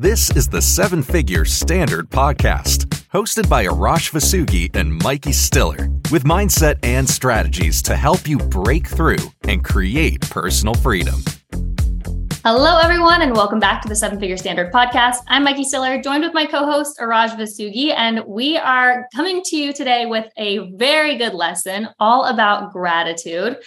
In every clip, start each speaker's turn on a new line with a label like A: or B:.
A: This is the Seven Figure Standard Podcast, hosted by Arash Vossoughi and Mykie Stiller, with mindset and strategies to help you break through and create personal freedom.
B: Hello, everyone, and welcome back to the Seven Figure Standard Podcast. I'm Mykie Stiller, joined with my co host, Arash Vossoughi, and we are coming to you today with a very good lesson all about gratitude.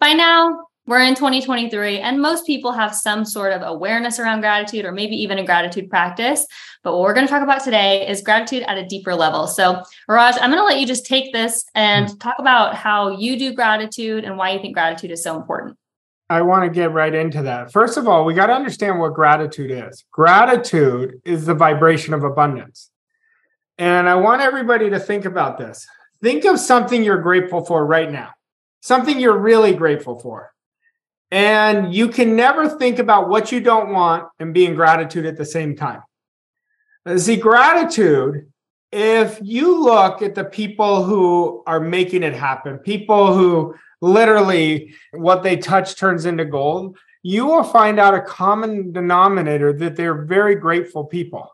B: By now, we're in 2023 and most people have some sort of awareness around gratitude or maybe even a gratitude practice but what we're going to talk about today is gratitude at a deeper level so raj i'm going to let you just take this and mm. talk about how you do gratitude and why you think gratitude is so important
C: I want to get right into that. First of all, we got to understand what gratitude is. Gratitude is the vibration of abundance. And I want everybody to think about this. Think of something you're grateful for right now, something you're really grateful for. And you can never think about what you don't want and be in gratitude at the same time. Uh, see, gratitude, if you look at the people who are making it happen, people who literally what they touch turns into gold, you will find out a common denominator that they're very grateful people.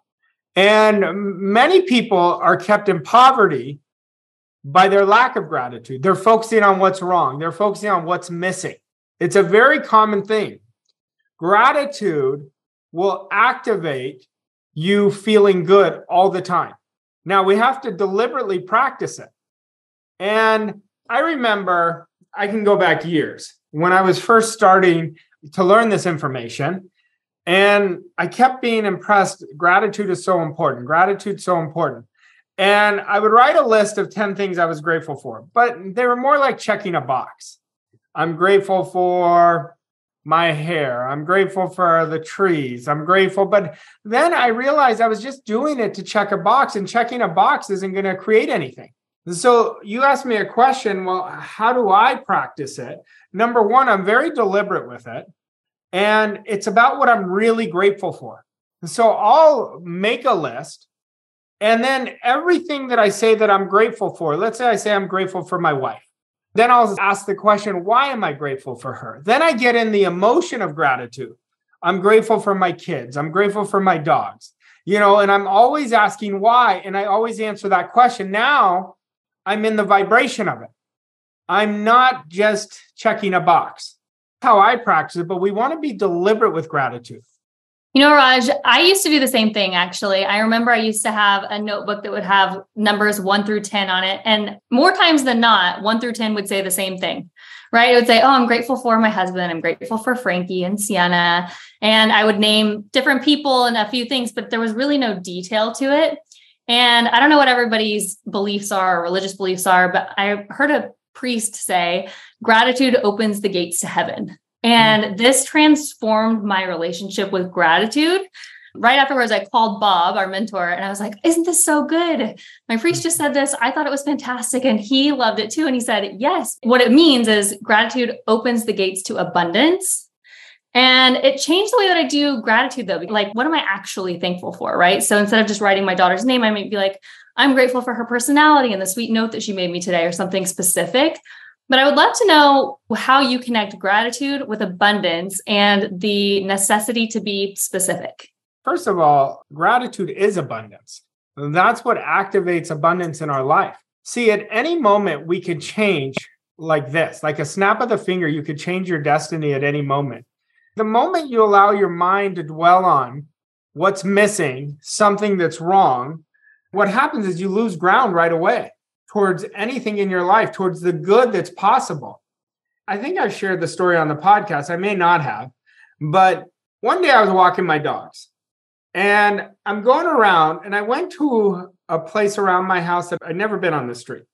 C: And many people are kept in poverty by their lack of gratitude. They're focusing on what's wrong, they're focusing on what's missing. It's a very common thing. Gratitude will activate you feeling good all the time. Now, we have to deliberately practice it. And I remember, I can go back years when I was first starting to learn this information. And I kept being impressed. Gratitude is so important. Gratitude so important. And I would write a list of 10 things I was grateful for, but they were more like checking a box. I'm grateful for my hair. I'm grateful for the trees. I'm grateful. But then I realized I was just doing it to check a box, and checking a box isn't going to create anything. So you asked me a question. Well, how do I practice it? Number one, I'm very deliberate with it. And it's about what I'm really grateful for. So I'll make a list. And then everything that I say that I'm grateful for, let's say I say I'm grateful for my wife. Then I'll ask the question, why am I grateful for her? Then I get in the emotion of gratitude. I'm grateful for my kids. I'm grateful for my dogs. You know, and I'm always asking why. And I always answer that question. Now I'm in the vibration of it. I'm not just checking a box. How I practice it, but we want to be deliberate with gratitude.
B: You know, Raj, I used to do the same thing actually. I remember I used to have a notebook that would have numbers one through 10 on it. And more times than not, one through 10 would say the same thing, right? It would say, Oh, I'm grateful for my husband. I'm grateful for Frankie and Sienna. And I would name different people and a few things, but there was really no detail to it. And I don't know what everybody's beliefs are or religious beliefs are, but I heard a priest say, gratitude opens the gates to heaven. And mm-hmm. this transformed my relationship with gratitude. Right afterwards, I called Bob, our mentor, and I was like, Isn't this so good? My priest just said this. I thought it was fantastic. And he loved it too. And he said, Yes. What it means is gratitude opens the gates to abundance. And it changed the way that I do gratitude, though. Like, what am I actually thankful for? Right. So instead of just writing my daughter's name, I might be like, I'm grateful for her personality and the sweet note that she made me today, or something specific. But I would love to know how you connect gratitude with abundance and the necessity to be specific.
C: First of all, gratitude is abundance. That's what activates abundance in our life. See, at any moment, we could change like this, like a snap of the finger, you could change your destiny at any moment. The moment you allow your mind to dwell on what's missing, something that's wrong, what happens is you lose ground right away towards anything in your life, towards the good that's possible. I think I've shared the story on the podcast. I may not have, but one day I was walking my dogs and I'm going around and I went to a place around my house that I'd never been on the street.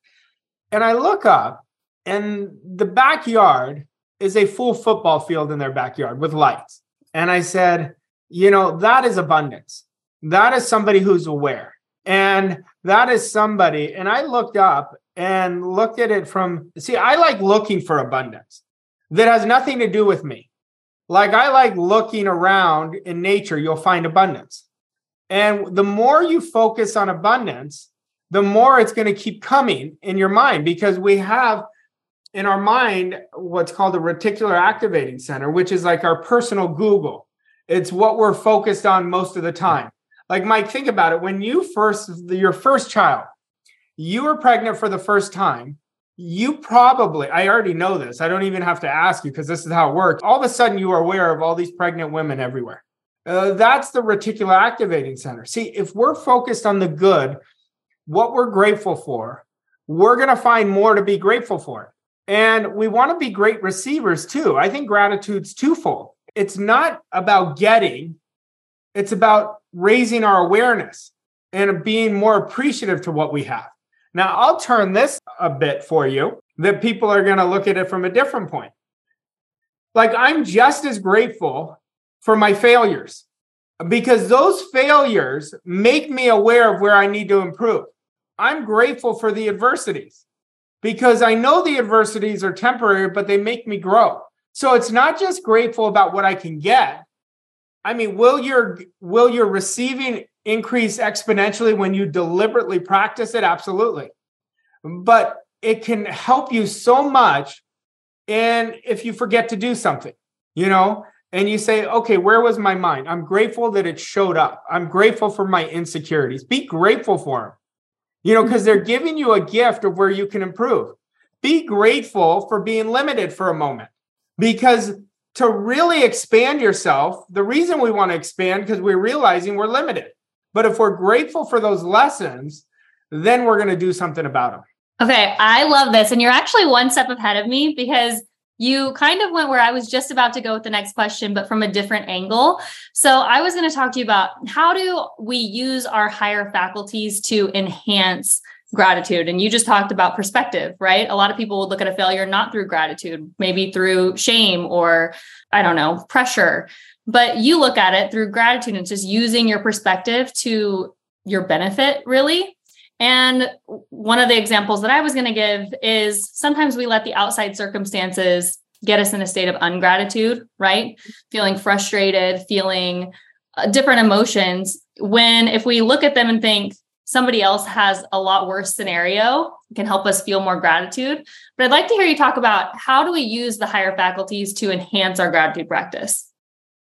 C: And I look up and the backyard is a full football field in their backyard with lights. And I said, you know, that is abundance. That is somebody who's aware. And that is somebody. And I looked up and looked at it from, see, I like looking for abundance that has nothing to do with me. Like I like looking around in nature, you'll find abundance. And the more you focus on abundance, the more it's going to keep coming in your mind because we have in our mind what's called the reticular activating center, which is like our personal Google. It's what we're focused on most of the time. Like Mike, think about it. When you first, your first child, you were pregnant for the first time, you probably, I already know this. I don't even have to ask you because this is how it works. All of a sudden, you are aware of all these pregnant women everywhere. Uh, that's the reticular activating center. See, if we're focused on the good, what we're grateful for, we're going to find more to be grateful for. And we want to be great receivers too. I think gratitude's twofold. It's not about getting, it's about raising our awareness and being more appreciative to what we have. Now, I'll turn this a bit for you that people are going to look at it from a different point. Like, I'm just as grateful for my failures because those failures make me aware of where I need to improve. I'm grateful for the adversities because I know the adversities are temporary, but they make me grow. So it's not just grateful about what I can get. I mean, will your will your receiving increase exponentially when you deliberately practice it? Absolutely. But it can help you so much. And if you forget to do something, you know, and you say, okay, where was my mind? I'm grateful that it showed up. I'm grateful for my insecurities. Be grateful for them, you know, because they're giving you a gift of where you can improve. Be grateful for being limited for a moment because to really expand yourself, the reason we want to expand because we're realizing we're limited. But if we're grateful for those lessons, then we're going to do something about them.
B: Okay, I love this. And you're actually one step ahead of me because you kind of went where I was just about to go with the next question, but from a different angle. So I was going to talk to you about how do we use our higher faculties to enhance gratitude. And you just talked about perspective right? A lot of people would look at a failure not through gratitude maybe through shame or i don't know pressure. But you look at it through gratitude. And just using your perspective to your benefit really. And one of the examples that i was going to give is sometimes we let the outside circumstances get us in a state of ungratitude right? Feeling frustrated feeling uh, different emotions when if we look at them and think somebody else has a lot worse scenario can help us feel more gratitude. But i'd like to hear you talk about how do we use the higher faculties to enhance our gratitude practice?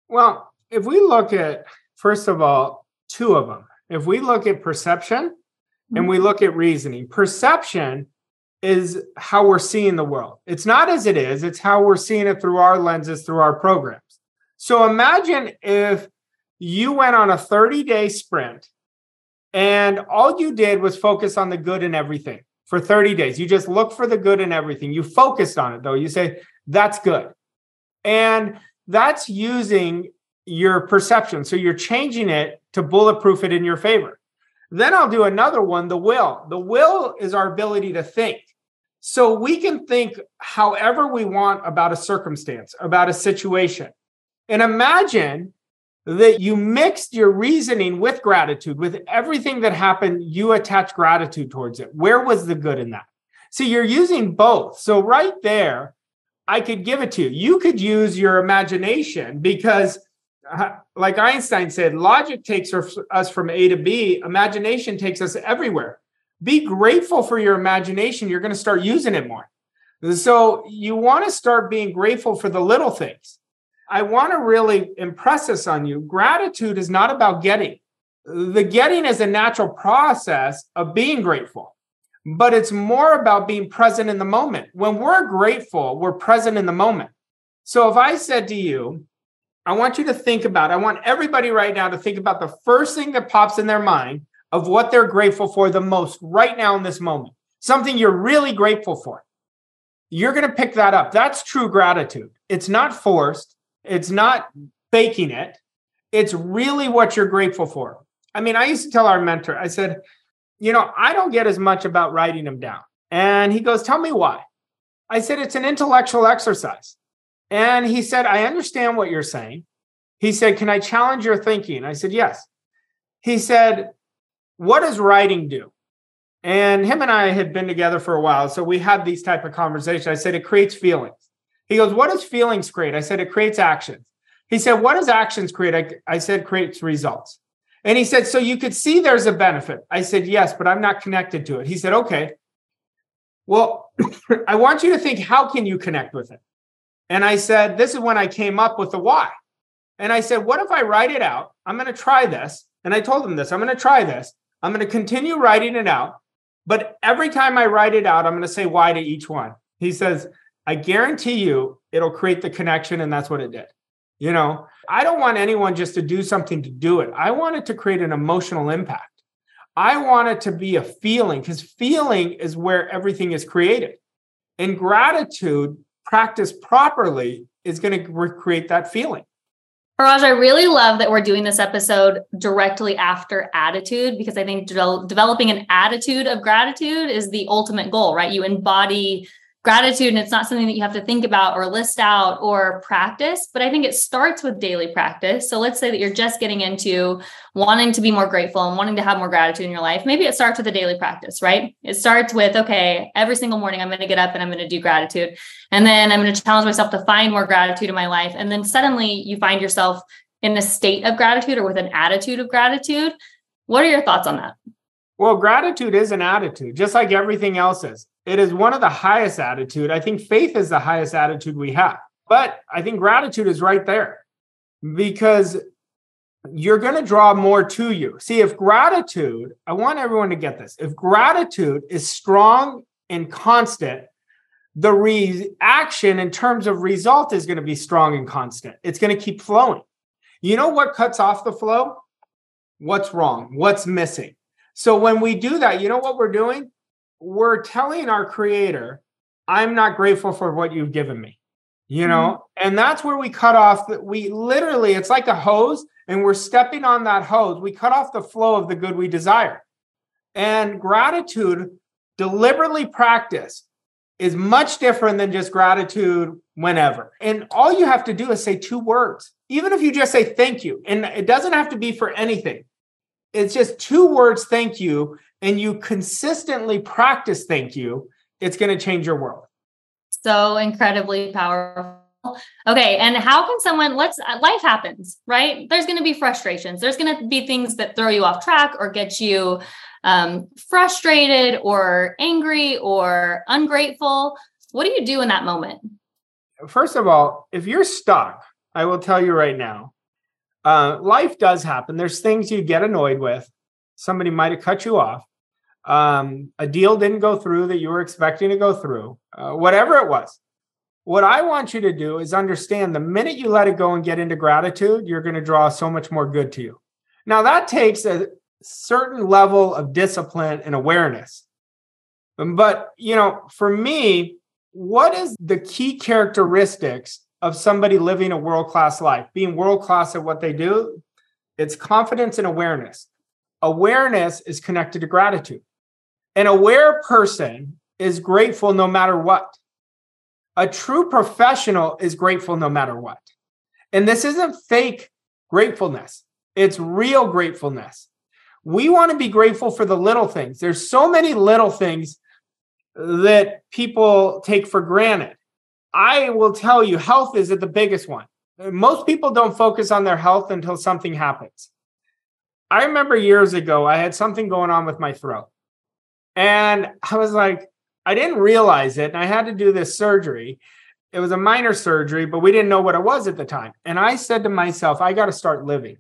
C: Well if we look at first of all two of them. If we look at perception mm-hmm. and we look at reasoning perception is how we're seeing the world. It's not as it is it's how we're seeing it through our lenses through our programs. So imagine if you went on a 30 day sprint and all you did was focus on the good in everything for 30 days. You just look for the good in everything. You focused on it though. You say, that's good. And that's using your perception. So you're changing it to bulletproof it in your favor. Then I'll do another one the will. The will is our ability to think. So we can think however we want about a circumstance, about a situation. And imagine that you mixed your reasoning with gratitude, with everything that happened, you attach gratitude towards it. Where was the good in that? So you're using both. So, right there, I could give it to you. You could use your imagination because, uh, like Einstein said, logic takes us from A to B, imagination takes us everywhere. Be grateful for your imagination. You're going to start using it more. So, you want to start being grateful for the little things. I want to really impress this on you. Gratitude is not about getting. The getting is a natural process of being grateful, but it's more about being present in the moment. When we're grateful, we're present in the moment. So if I said to you, I want you to think about, I want everybody right now to think about the first thing that pops in their mind of what they're grateful for the most right now in this moment, something you're really grateful for. You're going to pick that up. That's true gratitude. It's not forced. It's not faking it. It's really what you're grateful for. I mean, I used to tell our mentor, I said, you know, I don't get as much about writing them down. And he goes, tell me why. I said, it's an intellectual exercise. And he said, I understand what you're saying. He said, can I challenge your thinking? I said, yes. He said, what does writing do? And him and I had been together for a while. So we had these type of conversations. I said, it creates feelings. He goes, What does feelings create? I said, It creates actions. He said, What does actions create? I, I said, Creates results. And he said, So you could see there's a benefit. I said, Yes, but I'm not connected to it. He said, Okay. Well, I want you to think, how can you connect with it? And I said, This is when I came up with the why. And I said, What if I write it out? I'm going to try this. And I told him this I'm going to try this. I'm going to continue writing it out. But every time I write it out, I'm going to say why to each one. He says, I guarantee you it'll create the connection. And that's what it did. You know, I don't want anyone just to do something to do it. I want it to create an emotional impact. I want it to be a feeling because feeling is where everything is created. And gratitude, practiced properly, is going to create that feeling.
B: Raj, I really love that we're doing this episode directly after attitude because I think de- developing an attitude of gratitude is the ultimate goal, right? You embody gratitude and it's not something that you have to think about or list out or practice but i think it starts with daily practice. So let's say that you're just getting into wanting to be more grateful and wanting to have more gratitude in your life. Maybe it starts with a daily practice right? It starts with okay every single morning i'm going to get up and i'm going to do gratitude and then i'm going to challenge myself to find more gratitude in my life and then suddenly you find yourself in a state of gratitude or with an attitude of gratitude. What are your thoughts on that?
C: Well gratitude is an attitude just like everything else is it is one of the highest attitude. I think faith is the highest attitude we have. But I think gratitude is right there because you're going to draw more to you. See, if gratitude, I want everyone to get this. If gratitude is strong and constant, the reaction in terms of result is going to be strong and constant. It's going to keep flowing. You know what cuts off the flow? What's wrong? What's missing? So when we do that, you know what we're doing? We're telling our creator, I'm not grateful for what you've given me. You know, mm-hmm. and that's where we cut off that we literally, it's like a hose, and we're stepping on that hose. We cut off the flow of the good we desire. And gratitude, deliberately practiced, is much different than just gratitude whenever. And all you have to do is say two words, even if you just say thank you. And it doesn't have to be for anything, it's just two words, thank you and you consistently practice thank you, it's going to change your world.
B: So incredibly powerful. Okay. And how can someone, let's, uh, life happens, right? There's going to be frustrations. There's going to be things that throw you off track or get you um, frustrated or angry or ungrateful. What do you do in that moment?
C: First of all, if you're stuck, I will tell you right now, uh, life does happen. There's things you get annoyed with. Somebody might have cut you off um, a deal didn't go through that you were expecting to go through, uh, whatever it was. What I want you to do is understand the minute you let it go and get into gratitude, you're going to draw so much more good to you. Now, that takes a certain level of discipline and awareness. But, you know, for me, what is the key characteristics of somebody living a world class life, being world class at what they do? It's confidence and awareness. Awareness is connected to gratitude. An aware person is grateful no matter what. A true professional is grateful no matter what. And this isn't fake gratefulness, it's real gratefulness. We want to be grateful for the little things. There's so many little things that people take for granted. I will tell you, health is the biggest one. Most people don't focus on their health until something happens. I remember years ago, I had something going on with my throat. And I was like, I didn't realize it. And I had to do this surgery. It was a minor surgery, but we didn't know what it was at the time. And I said to myself, I got to start living.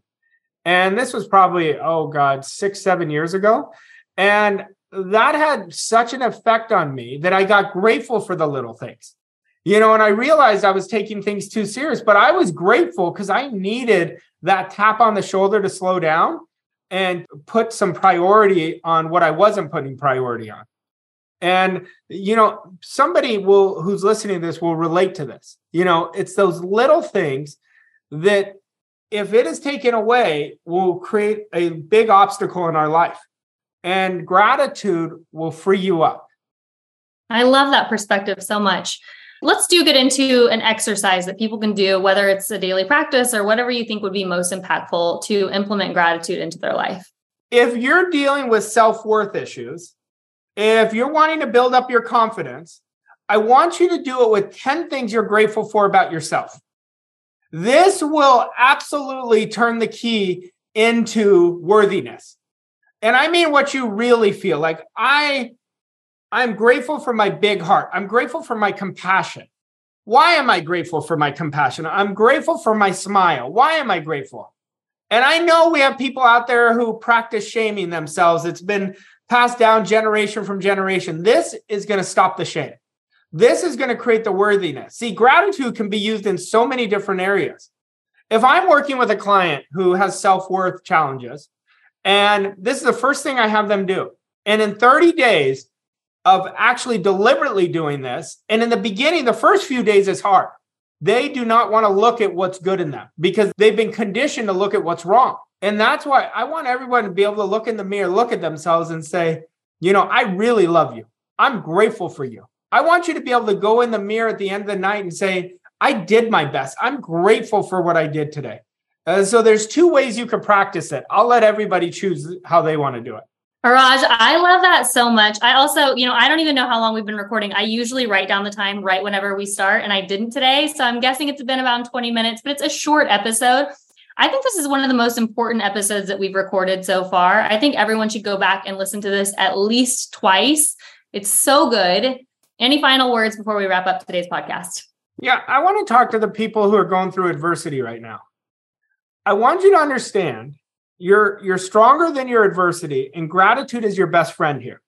C: And this was probably, oh God, six, seven years ago. And that had such an effect on me that I got grateful for the little things. You know, and I realized I was taking things too serious, but I was grateful because I needed that tap on the shoulder to slow down and put some priority on what I wasn't putting priority on. And you know, somebody will who's listening to this will relate to this. You know, it's those little things that if it is taken away will create a big obstacle in our life. And gratitude will free you up.
B: I love that perspective so much. Let's do get into an exercise that people can do, whether it's a daily practice or whatever you think would be most impactful to implement gratitude into their life.
C: If you're dealing with self worth issues, if you're wanting to build up your confidence, I want you to do it with 10 things you're grateful for about yourself. This will absolutely turn the key into worthiness. And I mean what you really feel like. I I'm grateful for my big heart. I'm grateful for my compassion. Why am I grateful for my compassion? I'm grateful for my smile. Why am I grateful? And I know we have people out there who practice shaming themselves. It's been passed down generation from generation. This is going to stop the shame. This is going to create the worthiness. See, gratitude can be used in so many different areas. If I'm working with a client who has self worth challenges, and this is the first thing I have them do, and in 30 days of actually deliberately doing this, and in the beginning, the first few days is hard. They do not want to look at what's good in them because they've been conditioned to look at what's wrong. And that's why I want everyone to be able to look in the mirror, look at themselves and say, you know, I really love you. I'm grateful for you. I want you to be able to go in the mirror at the end of the night and say, I did my best. I'm grateful for what I did today. Uh, so there's two ways you could practice it. I'll let everybody choose how they want to do it.
B: Raj, I love that so much. I also, you know, I don't even know how long we've been recording. I usually write down the time right whenever we start, and I didn't today. So I'm guessing it's been about 20 minutes, but it's a short episode. I think this is one of the most important episodes that we've recorded so far. I think everyone should go back and listen to this at least twice. It's so good. Any final words before we wrap up today's podcast?
C: Yeah, I want to talk to the people who are going through adversity right now. I want you to understand you're you're stronger than your adversity and gratitude is your best friend here.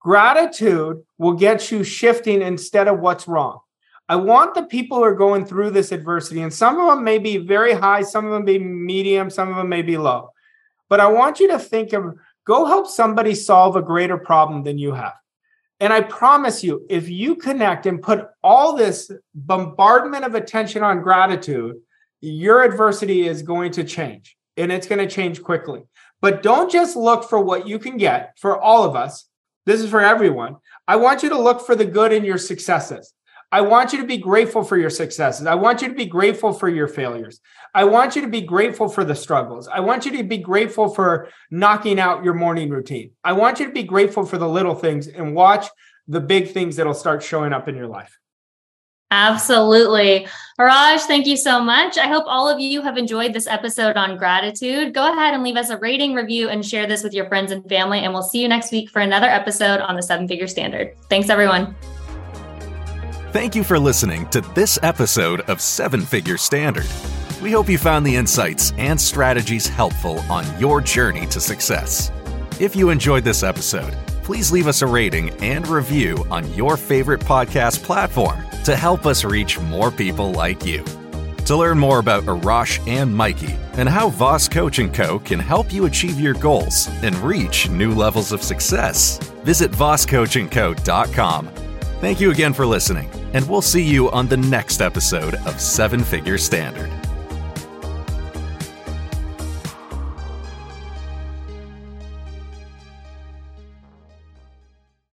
C: Gratitude will get you shifting instead of what's wrong. I want the people who are going through this adversity, and some of them may be very high, some of them be medium, some of them may be low. But I want you to think of go help somebody solve a greater problem than you have. And I promise you, if you connect and put all this bombardment of attention on gratitude, your adversity is going to change and it's going to change quickly. But don't just look for what you can get for all of us. This is for everyone. I want you to look for the good in your successes. I want you to be grateful for your successes. I want you to be grateful for your failures. I want you to be grateful for the struggles. I want you to be grateful for knocking out your morning routine. I want you to be grateful for the little things and watch the big things that'll start showing up in your life.
B: Absolutely. Raj, thank you so much. I hope all of you have enjoyed this episode on gratitude. Go ahead and leave us a rating, review, and share this with your friends and family. And we'll see you next week for another episode on the seven figure standard. Thanks, everyone.
A: Thank you for listening to this episode of Seven Figure Standard. We hope you found the insights and strategies helpful on your journey to success. If you enjoyed this episode, please leave us a rating and review on your favorite podcast platform to help us reach more people like you. To learn more about Arash and Mykie and how Voss Coaching Co. can help you achieve your goals and reach new levels of success, visit vosscoachandco.com Thank you again for listening, and we'll see you on the next episode of Seven Figure Standard.